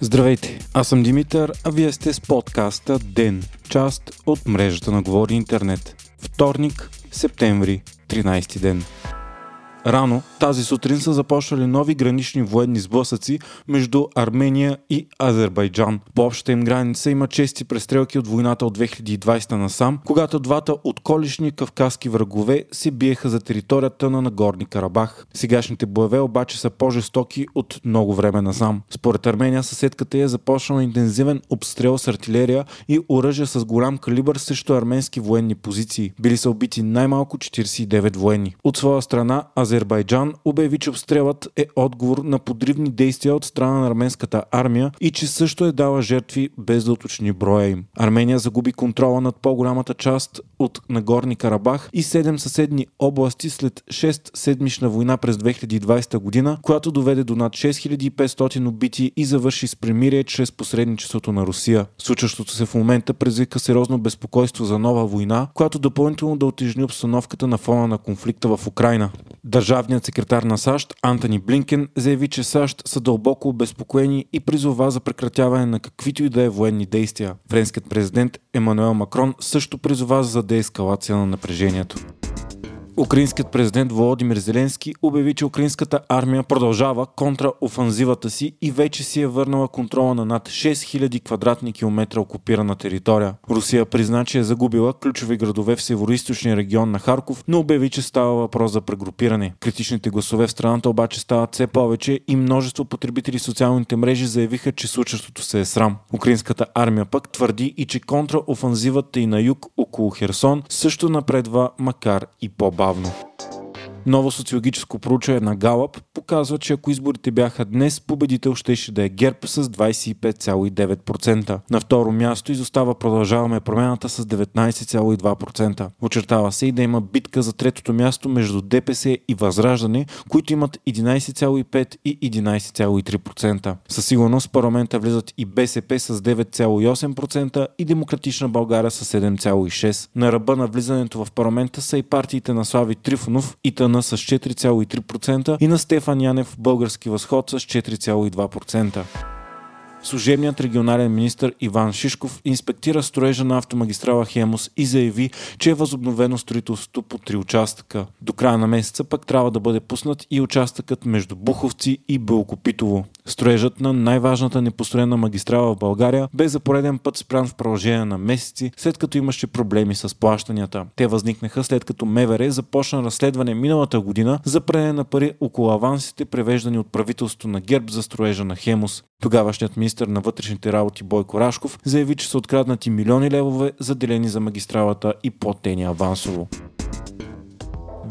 Здравейте, аз съм Димитър, а вие сте с подкаста ДЕН, част от мрежата на Говори Интернет. Вторник, септември, 13 ден. Рано тази сутрин са започнали нови гранични военни сблъсъци между Армения и Азербайджан. По общата им граница има чести престрелки от войната от 2020 насам, когато двата отколишни кавказски врагове се биеха за територията на Нагорни Карабах. Сегашните боеве обаче са по-жестоки от много време насам. Според Армения съседката е започнала интензивен обстрел с артилерия и оръжие с голям калибър срещу арменски военни позиции. Били са убити най-малко 49 военни. От своя страна Азербайджан обяви, че обстрелът е отговор на подривни действия от страна на арменската армия и че също е дала жертви без да уточни броя им. Армения загуби контрола над по-голямата част от Нагорни Карабах и 7 съседни области след 6 седмична война през 2020 година, която доведе до над 6500 убити и завърши с премирие чрез посредничеството на Русия. Случващото се в момента предизвика сериозно безпокойство за нова война, която допълнително да отежни обстановката на фона на конфликта в Украина. Държавният секретар на САЩ Антони Блинкен заяви, че САЩ са дълбоко обезпокоени и призова за прекратяване на каквито и да е военни действия. Френският президент Емануел Макрон също призова за деескалация на напрежението. Украинският президент Володимир Зеленски обяви, че украинската армия продължава контраофанзивата си и вече си е върнала контрола на над 6000 квадратни километра окупирана територия. Русия призна, че е загубила ключови градове в североизточния регион на Харков, но обяви, че става въпрос за прегрупиране. Критичните гласове в страната обаче стават все повече и множество потребители в социалните мрежи заявиха, че случващото се е срам. Украинската армия пък твърди и че контраофанзивата и на юг около Херсон също напредва, макар и по-бавно Barben. Ново социологическо проучване на Галъп показва, че ако изборите бяха днес, победител щеше да е ГЕРБ с 25,9%. На второ място изостава продължаваме промената с 19,2%. Очертава се и да има битка за третото място между ДПС и Възраждане, които имат 11,5 и 11,3%. Със сигурност парламента влизат и БСП с 9,8% и Демократична България с 7,6%. На ръба на влизането в парламента са и партиите на Слави Трифонов и Тъна с 4,3% и на Стефан Янев Български възход с 4,2%. Служебният регионален министр Иван Шишков инспектира строежа на автомагистрала Хемус и заяви, че е възобновено строителството по три участъка. До края на месеца пък трябва да бъде пуснат и участъкът между Буховци и Бълкопитово. Строежът на най-важната непостроена магистрала в България бе за пореден път спрян в продължение на месеци, след като имаше проблеми с плащанията. Те възникнаха след като МВР започна разследване миналата година за прене на пари около авансите, превеждани от правителството на ГЕРБ за строежа на Хемус. Тогавашният министр на вътрешните работи Бойко Рашков заяви, че са откраднати милиони левове, заделени за магистралата и платени авансово.